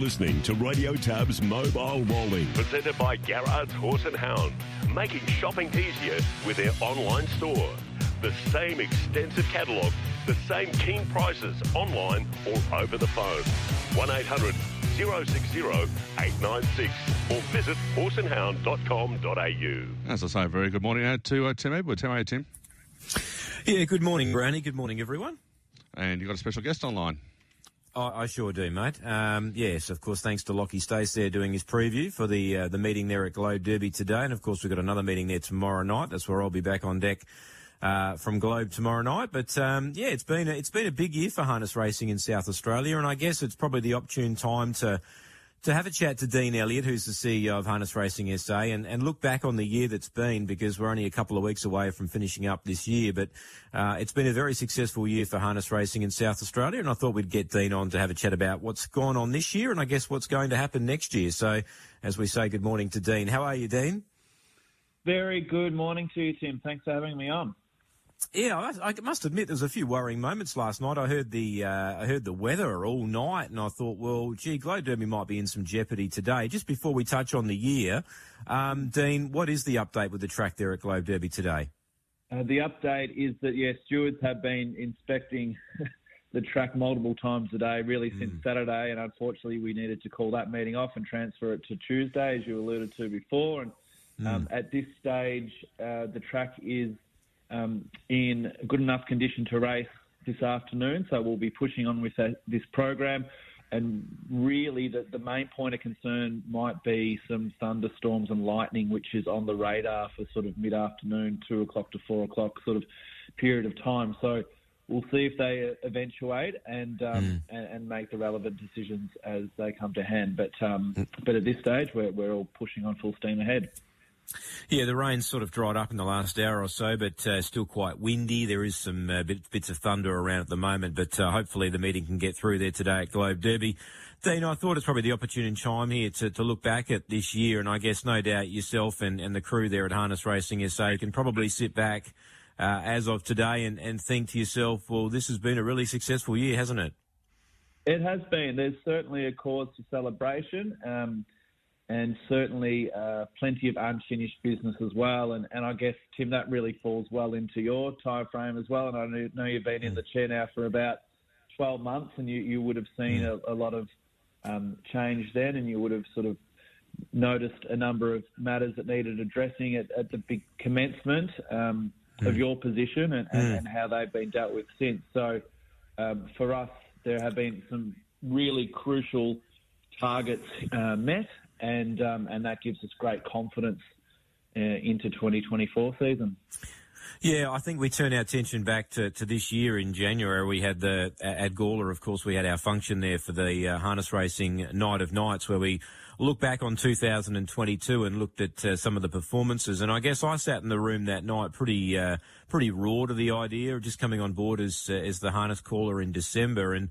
listening to Radio TAB's Mobile Rolling, presented by Garrard's Horse and Hound, making shopping easier with their online store. The same extensive catalogue, the same keen prices online or over the phone. 1800 060 896 or visit horseandhound.com.au. As I say, very good morning out to uh, Tim Edwards. How are you, Tim? Yeah, good morning, Brownie. Good morning, everyone. And you've got a special guest online. I, I sure do, mate. Um, yes, of course, thanks to Lockie Stace there doing his preview for the uh, the meeting there at Globe Derby today. And of course, we've got another meeting there tomorrow night. That's where I'll be back on deck. Uh, from Globe tomorrow night, but um, yeah, it's been a, it's been a big year for harness racing in South Australia, and I guess it's probably the opportune time to to have a chat to Dean Elliott, who's the CEO of Harness Racing SA, and, and look back on the year that's been because we're only a couple of weeks away from finishing up this year. But uh, it's been a very successful year for harness racing in South Australia, and I thought we'd get Dean on to have a chat about what's gone on this year and I guess what's going to happen next year. So, as we say, good morning to Dean. How are you, Dean? Very good morning to you, Tim. Thanks for having me on. Yeah, I, I must admit there was a few worrying moments last night. I heard the uh, I heard the weather all night, and I thought, well, gee, Globe Derby might be in some jeopardy today. Just before we touch on the year, um, Dean, what is the update with the track there at Globe Derby today? Uh, the update is that yes, stewards have been inspecting the track multiple times a day, really since mm. Saturday, and unfortunately we needed to call that meeting off and transfer it to Tuesday, as you alluded to before. And mm. um, at this stage, uh, the track is um, in good enough condition to race this afternoon. So we'll be pushing on with that, this program. And really, the, the main point of concern might be some thunderstorms and lightning, which is on the radar for sort of mid afternoon, two o'clock to four o'clock sort of period of time. So we'll see if they eventuate and um, mm. and, and, make the relevant decisions as they come to hand. But um, but at this stage, we're we're all pushing on full steam ahead. Yeah, the rain's sort of dried up in the last hour or so, but uh, still quite windy. There is some uh, bit, bits of thunder around at the moment, but uh, hopefully the meeting can get through there today at Globe Derby. Dean, I thought it's probably the opportune time here to, to look back at this year, and I guess no doubt yourself and, and the crew there at Harness Racing SA can probably sit back uh, as of today and, and think to yourself, well, this has been a really successful year, hasn't it? It has been. There's certainly a cause for celebration. Um, and certainly uh, plenty of unfinished business as well. And, and I guess, Tim, that really falls well into your time frame as well. And I know you've been in the chair now for about 12 months, and you, you would have seen a, a lot of um, change then, and you would have sort of noticed a number of matters that needed addressing at, at the big commencement um, mm. of your position and, and, mm. and, how they've been dealt with since. So um, for us, there have been some really crucial targets uh, met and um, and that gives us great confidence uh, into 2024 season. Yeah, I think we turn our attention back to, to this year in January. We had the at Gawler, of course, we had our function there for the uh, harness racing night of nights, where we look back on 2022 and looked at uh, some of the performances. And I guess I sat in the room that night pretty uh, pretty raw to the idea of just coming on board as uh, as the harness caller in December. And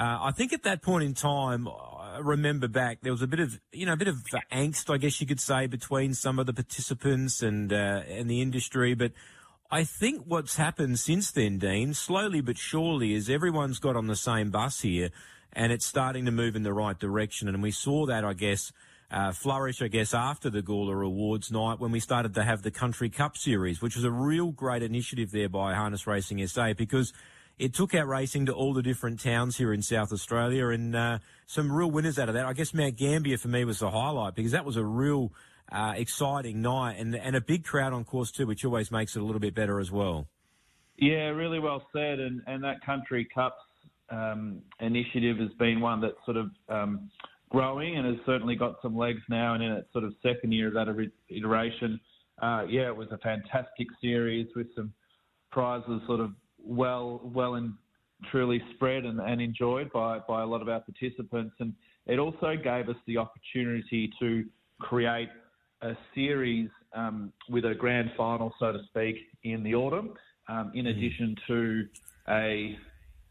uh, I think at that point in time, I remember back, there was a bit of, you know, a bit of angst, I guess you could say, between some of the participants and uh, and the industry. But I think what's happened since then, Dean, slowly but surely, is everyone's got on the same bus here, and it's starting to move in the right direction. And we saw that, I guess. Uh, flourish, I guess, after the Gawler Awards night when we started to have the Country Cup Series, which was a real great initiative there by Harness Racing SA because it took our racing to all the different towns here in South Australia and uh, some real winners out of that. I guess Mount Gambier for me was the highlight because that was a real uh, exciting night and, and a big crowd on course too, which always makes it a little bit better as well. Yeah, really well said. And, and that Country Cups um, initiative has been one that's sort of um, growing and has certainly got some legs now and in its sort of second year of that iteration. Uh, yeah, it was a fantastic series with some prizes sort of well well and truly spread and, and enjoyed by, by a lot of our participants. And it also gave us the opportunity to create a series um, with a grand final, so to speak, in the autumn, um, in mm. addition to a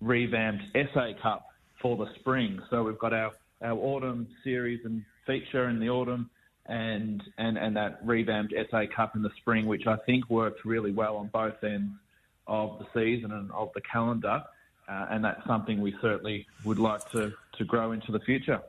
revamped SA Cup for the spring. So we've got our, our autumn series and feature in the autumn and, and, and that revamped SA Cup in the spring, which I think worked really well on both ends of the season and of the calendar. Uh, and that's something we certainly would like to, to grow into the future.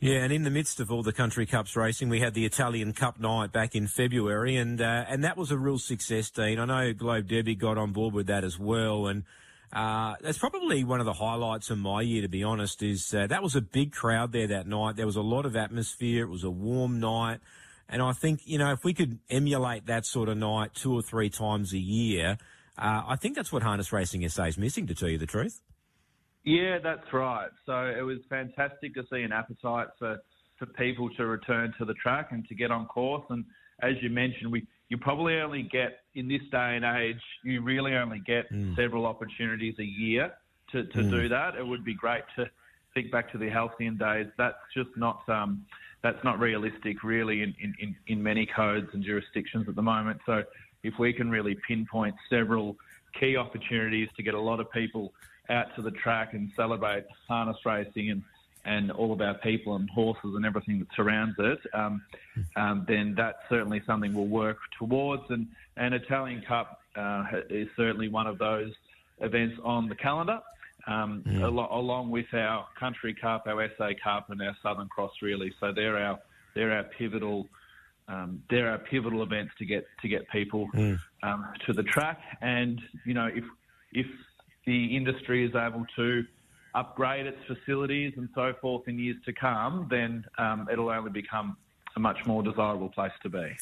Yeah, and in the midst of all the country cups racing, we had the Italian Cup night back in February, and uh, and that was a real success, Dean. I know Globe Derby got on board with that as well, and uh, that's probably one of the highlights of my year, to be honest. Is uh, that was a big crowd there that night. There was a lot of atmosphere. It was a warm night, and I think you know if we could emulate that sort of night two or three times a year, uh, I think that's what harness racing SA is missing. To tell you the truth. Yeah, that's right. So it was fantastic to see an appetite for, for people to return to the track and to get on course. And as you mentioned, we you probably only get in this day and age, you really only get mm. several opportunities a year to, to mm. do that. It would be great to think back to the halcyon days. That's just not um, that's not realistic, really, in, in, in many codes and jurisdictions at the moment. So if we can really pinpoint several key opportunities to get a lot of people out to the track and celebrate harness racing and, and all of our people and horses and everything that surrounds it, um, um, then that's certainly something we'll work towards. And, and Italian Cup uh, is certainly one of those events on the calendar. Um, mm. al- along with our Country Cup, our SA Cup, and our Southern Cross, really. So they're our they're our pivotal um, they're pivotal events to get to get people mm. um, to the track. And you know, if if the industry is able to upgrade its facilities and so forth in years to come, then um, it'll only become a much more desirable place to be.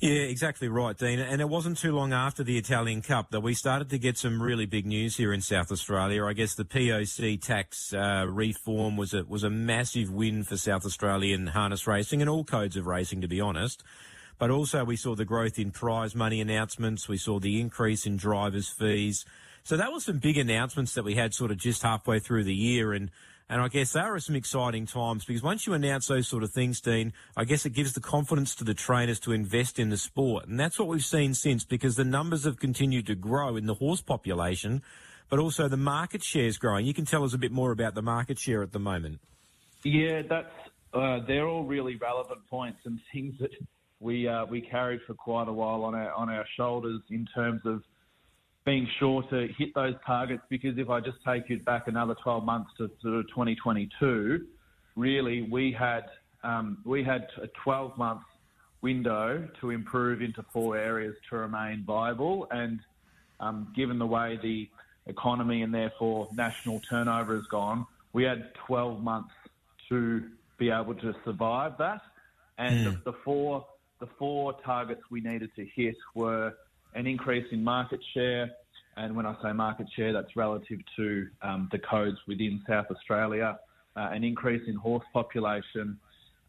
Yeah, exactly right, Dean. And it wasn't too long after the Italian Cup that we started to get some really big news here in South Australia. I guess the POC tax uh, reform was a was a massive win for South Australian harness racing and all codes of racing, to be honest. But also we saw the growth in prize money announcements. We saw the increase in drivers' fees. So that was some big announcements that we had sort of just halfway through the year. And, and I guess there are some exciting times because once you announce those sort of things, Dean, I guess it gives the confidence to the trainers to invest in the sport. And that's what we've seen since because the numbers have continued to grow in the horse population, but also the market share is growing. You can tell us a bit more about the market share at the moment. Yeah, that's, uh, they're all really relevant points and things that we, uh, we carried for quite a while on our, on our shoulders in terms of being sure to hit those targets because if I just take you back another 12 months to sort of 2022, really we had um, we had a 12 month window to improve into four areas to remain viable. And um, given the way the economy and therefore national turnover has gone, we had 12 months to be able to survive that. And mm. the, the four the four targets we needed to hit were an increase in market share. And when I say market share, that's relative to um, the codes within South Australia, uh, an increase in horse population,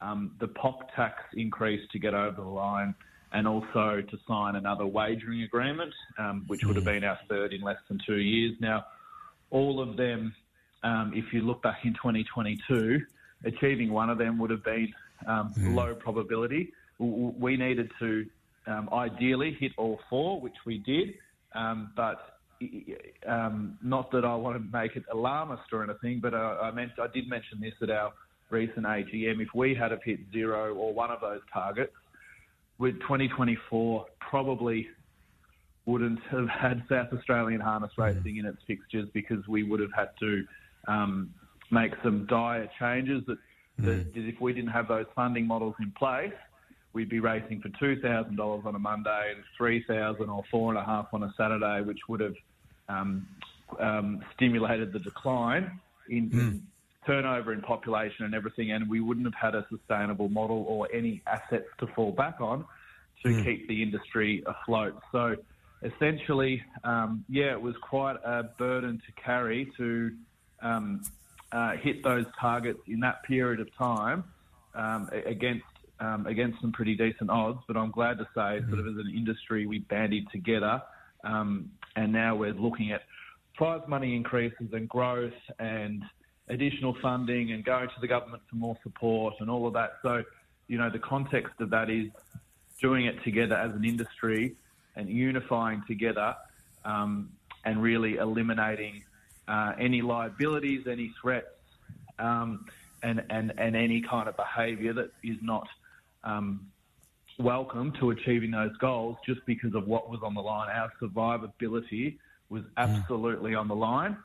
um, the POC tax increase to get over the line, and also to sign another wagering agreement, um, which would have been our third in less than two years. Now, all of them, um, if you look back in 2022, achieving one of them would have been um, mm. low probability. We needed to um, ideally hit all four, which we did, um, but um, not that I want to make it alarmist or anything, but uh, I, meant, I did mention this at our recent AGM. If we had have hit zero or one of those targets, with 2024 probably wouldn't have had South Australian harness mm. racing in its fixtures because we would have had to um, make some dire changes that, mm. that if we didn't have those funding models in place, we'd be racing for two thousand dollars on a Monday and three thousand or four and a half on a Saturday, which would have um, um, stimulated the decline in, mm. turnover in population and everything, and we wouldn't have had a sustainable model or any assets to fall back on to mm. keep the industry afloat. So essentially, um, yeah, it was quite a burden to carry to um, uh, hit those targets in that period of time um, against um, against some pretty decent odds. But I'm glad to say, sort of as an industry, we bandied together, um, and now we're looking at prize money increases and growth and additional funding and going to the government for more support and all of that. So, you know, the context of that is doing it together as an industry and unifying together um, and really eliminating uh, any liabilities, any threats, um, and, and, and any kind of behaviour that is not um, welcome to achieving those goals just because of what was on the line. Our survivability was absolutely on the line.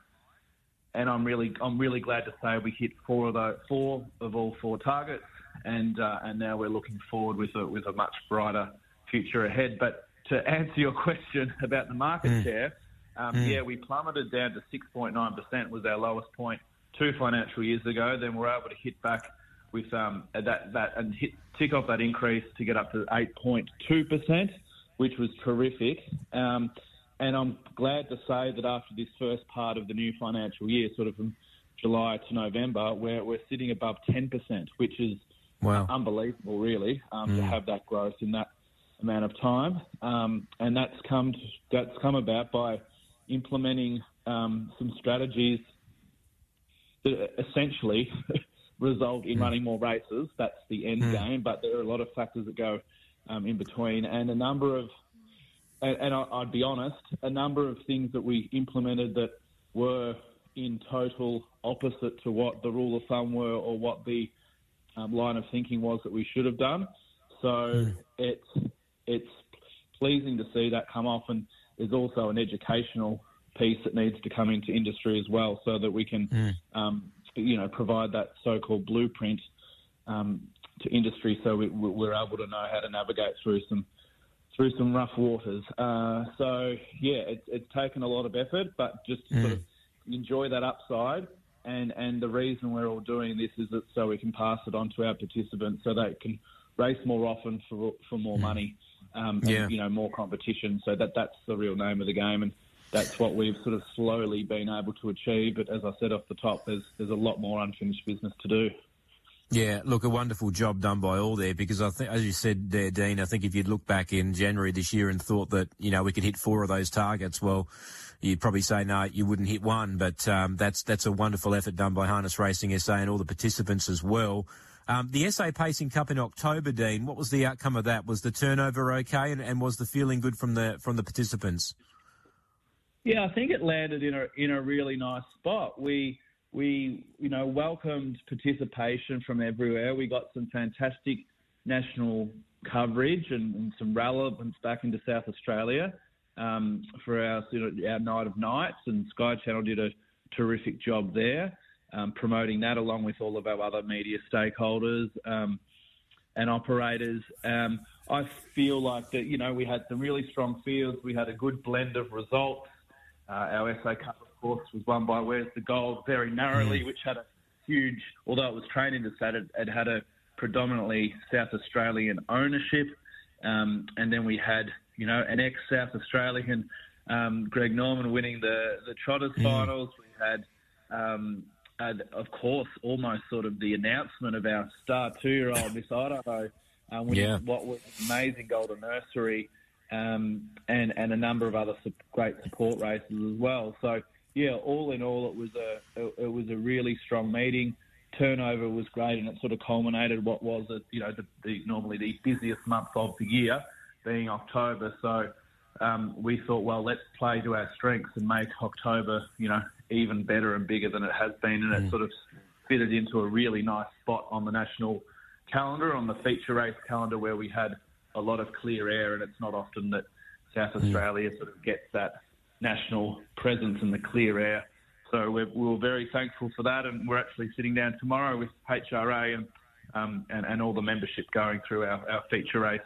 and I'm really I'm really glad to say we hit four of those, four of all four targets, and uh, and now we're looking forward with a with a much brighter future ahead. But to answer your question about the market mm. share, um, mm. yeah, we plummeted down to 6.9% was our lowest point two financial years ago. Then we're able to hit back with um, that that and hit, tick off that increase to get up to 8.2%, which was terrific. Um, and I'm glad to say that after this first part of the new financial year, sort of from July to November, we're, we're sitting above 10%, which is wow. unbelievable, really, um, mm. to have that growth in that amount of time. Um, and that's come to, that's come about by implementing um, some strategies that essentially result in mm. running more races. That's the end mm. game, but there are a lot of factors that go um, in between, and a number of and, and I, would be honest, a number of things that we implemented that were in total opposite to what the rule of thumb were or what the um, line of thinking was that we should have done. So mm. it's it's pleasing to see that come off, and there's also an educational piece that needs to come into industry as well, so that we can, mm. um, you know, provide that so-called blueprint um, to industry, so we, we're able to know how to navigate through some through some rough waters. Uh, so yeah, it's, it's taken a lot of effort, but just mm. sort of enjoy that upside. And and the reason we're all doing this is that so we can pass it on to our participants, so they can race more often for for more mm. money, um, yeah. and, you know, more competition. So that that's the real name of the game, and that's what we've sort of slowly been able to achieve. But as I said off the top, there's there's a lot more unfinished business to do. Yeah, look, a wonderful job done by all there because I think, as you said there, Dean, I think if you'd look back in January this year and thought that, you know, we could hit four of those targets, well, you'd probably say, no, you wouldn't hit one, but, um, that's, that's a wonderful effort done by Harness Racing SA and all the participants as well. Um, the SA Pacing Cup in October, Dean, what was the outcome of that? Was the turnover okay and, and was the feeling good from the, from the participants? Yeah, I think it landed in a, in a really nice spot. We, we, you know, welcomed participation from everywhere. We got some fantastic national coverage and, and some relevance back into South Australia um, for our, you know, our night of nights, and Sky Channel did a terrific job there, um, promoting that along with all of our other media stakeholders um, and operators. Um, I feel like that, you know, we had some really strong fields. We had a good blend of results. Uh, our SA Cup of course, was won by Where's the Gold very narrowly, mm. which had a huge, although it was trained to that, it, it had a predominantly South Australian ownership. Um, and then we had, you know, an ex South Australian, um, Greg Norman, winning the, the Trotters mm. finals. We had, um, of course, almost sort of the announcement of our star two year old Miss Idaho, um, winning yeah. what was an amazing Golden Nursery. Um, and and a number of other great support races as well. So yeah, all in all, it was a it was a really strong meeting. Turnover was great, and it sort of culminated what was a, you know the, the normally the busiest month of the year, being October. So um, we thought, well, let's play to our strengths and make October, you know, even better and bigger than it has been, and mm. it sort of fitted into a really nice spot on the national calendar, on the feature race calendar, where we had a lot of clear air, and it's not often that South mm. Australia sort of gets that national presence in the clear air. So we're, we are very thankful for that, and we're actually sitting down tomorrow with HRA and um, and, and, all the membership going through our, our, feature race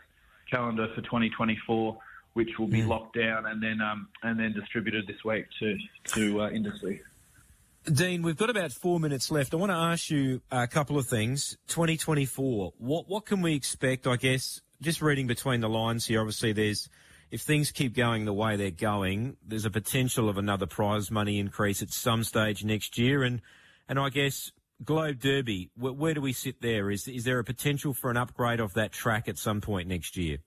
calendar for 2024, which will be mm. locked down and then um, and then distributed this week to to uh, industry. Dean, we've got about four minutes left. I want to ask you a couple of things. 2024, what what can we expect? I guess just reading between the lines here, obviously there's if things keep going the way they're going, there's a potential of another prize money increase at some stage next year. And, and I guess Globe Derby, where, where do we sit there? Is, is there a potential for an upgrade of that track at some point next year?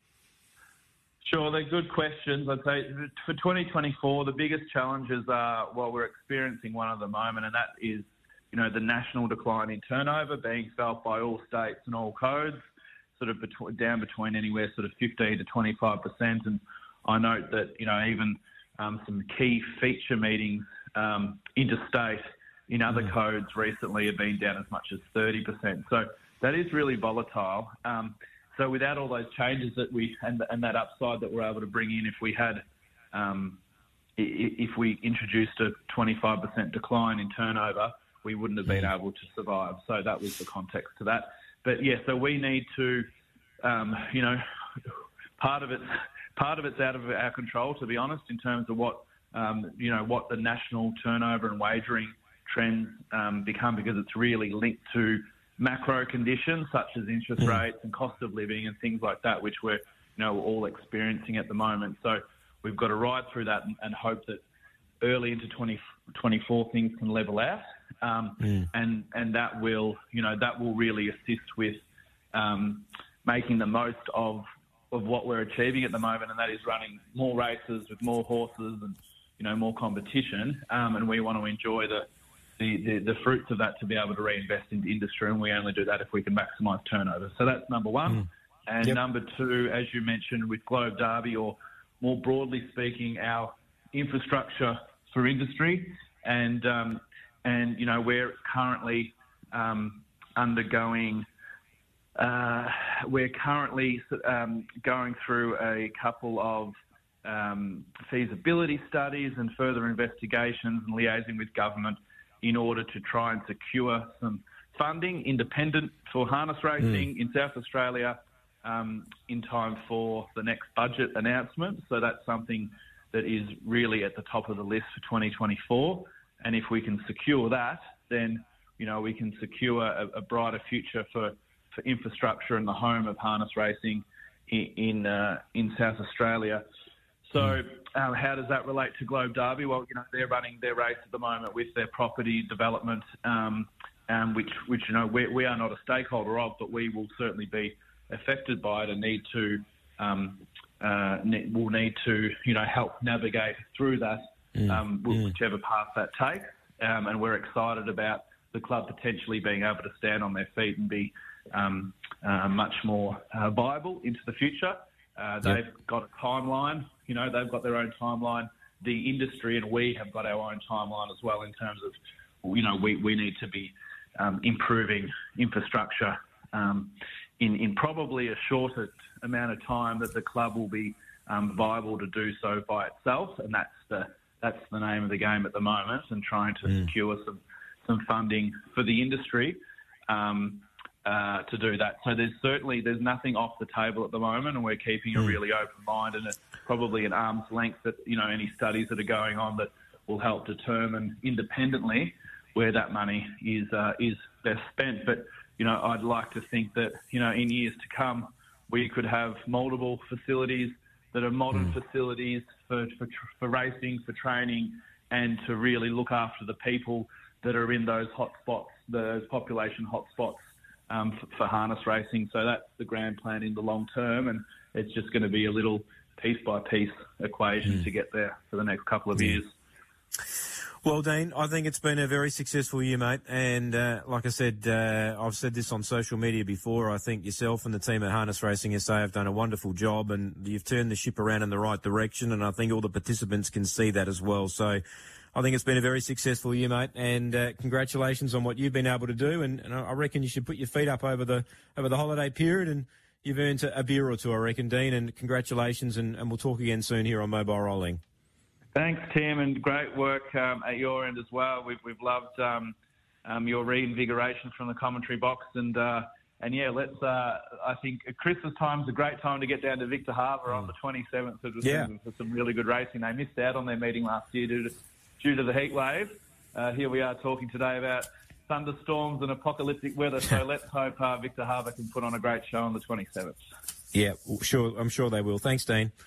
Sure, they're good questions. I'd say for 2024, the biggest challenges are, well, we're experiencing one at the moment, and that is, you know, the national decline in turnover being felt by all states and all codes sort of between, down between anywhere sort of 15 to 25 percent. And I note that you know even um, some key feature meetings um, interstate in other mm. codes recently have been down as much as 30 percent. So that is really volatile. Um, so without all those changes that we and, and that upside that we're able to bring in, if we had um, if we introduced a 25% decline in turnover, we wouldn't have been able to survive. So that was the context to that. But yeah, so we need to, um, you know, part of it, part of it's out of our control, to be honest, in terms of what, um, you know, what the national turnover and wagering trends um, become, because it's really linked to macro conditions such as interest mm. rates and cost of living and things like that, which we're, you know, we're all experiencing at the moment. So we've got to ride through that and, and hope that early into 2024 things can level out, um, mm. and and that will you know that will really assist with um, making the most of of what we're achieving at the moment, and that is running more races with more horses and you know more competition, um, and we want to enjoy the, the, the, the, fruits of that to be able to reinvest into industry, and we only do that if we can maximise turnover. So that's number one. Mm. And yep. number two, as you mentioned, with Globe Derby, or more broadly speaking, our infrastructure for industry, and um, and you know we're currently um, undergoing. Uh, we're currently um, going through a couple of um, feasibility studies and further investigations and liaising with government in order to try and secure some funding independent for harness racing mm. in South Australia um, in time for the next budget announcement. So that's something that is really at the top of the list for 2024. And if we can secure that, then you know we can secure a, a brighter future for, for infrastructure and the home of harness racing in in, uh, in South Australia. So um, how does that relate to Globe Derby? Well, you know they're running their race at the moment with their property development, um, um, which which you know we, we are not a stakeholder of, but we will certainly be affected by it and need to um, uh, will need to, you know, help navigate through that, mm. um, mm. whichever path that takes. Um, and we're excited about the club potentially being able to stand on their feet and be um, uh, much more uh, viable into the future. Uh, they've yep. got a timeline, you know, they've got their own timeline. The industry and we have got our own timeline as well in terms of, you know, we, we need to be um, improving infrastructure um, in, in probably a shorter amount of time that the club will be um, viable to do so by itself, and that's the that's the name of the game at the moment, and trying to mm. secure some some funding for the industry um, uh, to do that. So there's certainly there's nothing off the table at the moment, and we're keeping mm. a really open mind and a, probably an arm's length that you know any studies that are going on that will help determine independently where that money is uh, is best spent. But you know, I'd like to think that, you know, in years to come, we could have multiple facilities that are modern mm. facilities for, for, for racing, for training, and to really look after the people that are in those hotspots, those population hotspots um, for, for harness racing. So that's the grand plan in the long term, and it's just going to be a little piece by piece equation mm. to get there for the next couple of mm. years. Well, Dean, I think it's been a very successful year, mate. And uh, like I said, uh, I've said this on social media before. I think yourself and the team at Harness Racing SA have done a wonderful job, and you've turned the ship around in the right direction. And I think all the participants can see that as well. So. I think it's been a very successful year, mate, and uh, congratulations on what you've been able to do. And, and, I reckon you should put your feet up over the over the holiday period, and you've earned a beer or two, I reckon, Dean. And congratulations, and, and we'll talk again soon here on Mobile Rolling. Thanks, Tim, and great work um, at your end as well. We've, we've loved um, um, your reinvigoration from the commentary box, and uh, and yeah, let's. Uh, I think Christmas time is a great time to get down to Victor Harbor on the 27th for, yeah. for some really good racing. They missed out on their meeting last year due to due to the heat wave. Uh, here we are talking today about thunderstorms and apocalyptic weather. So let's hope uh, Victor Harbor can put on a great show on the 27th. Yeah, sure. I'm sure they will. Thanks, Dean.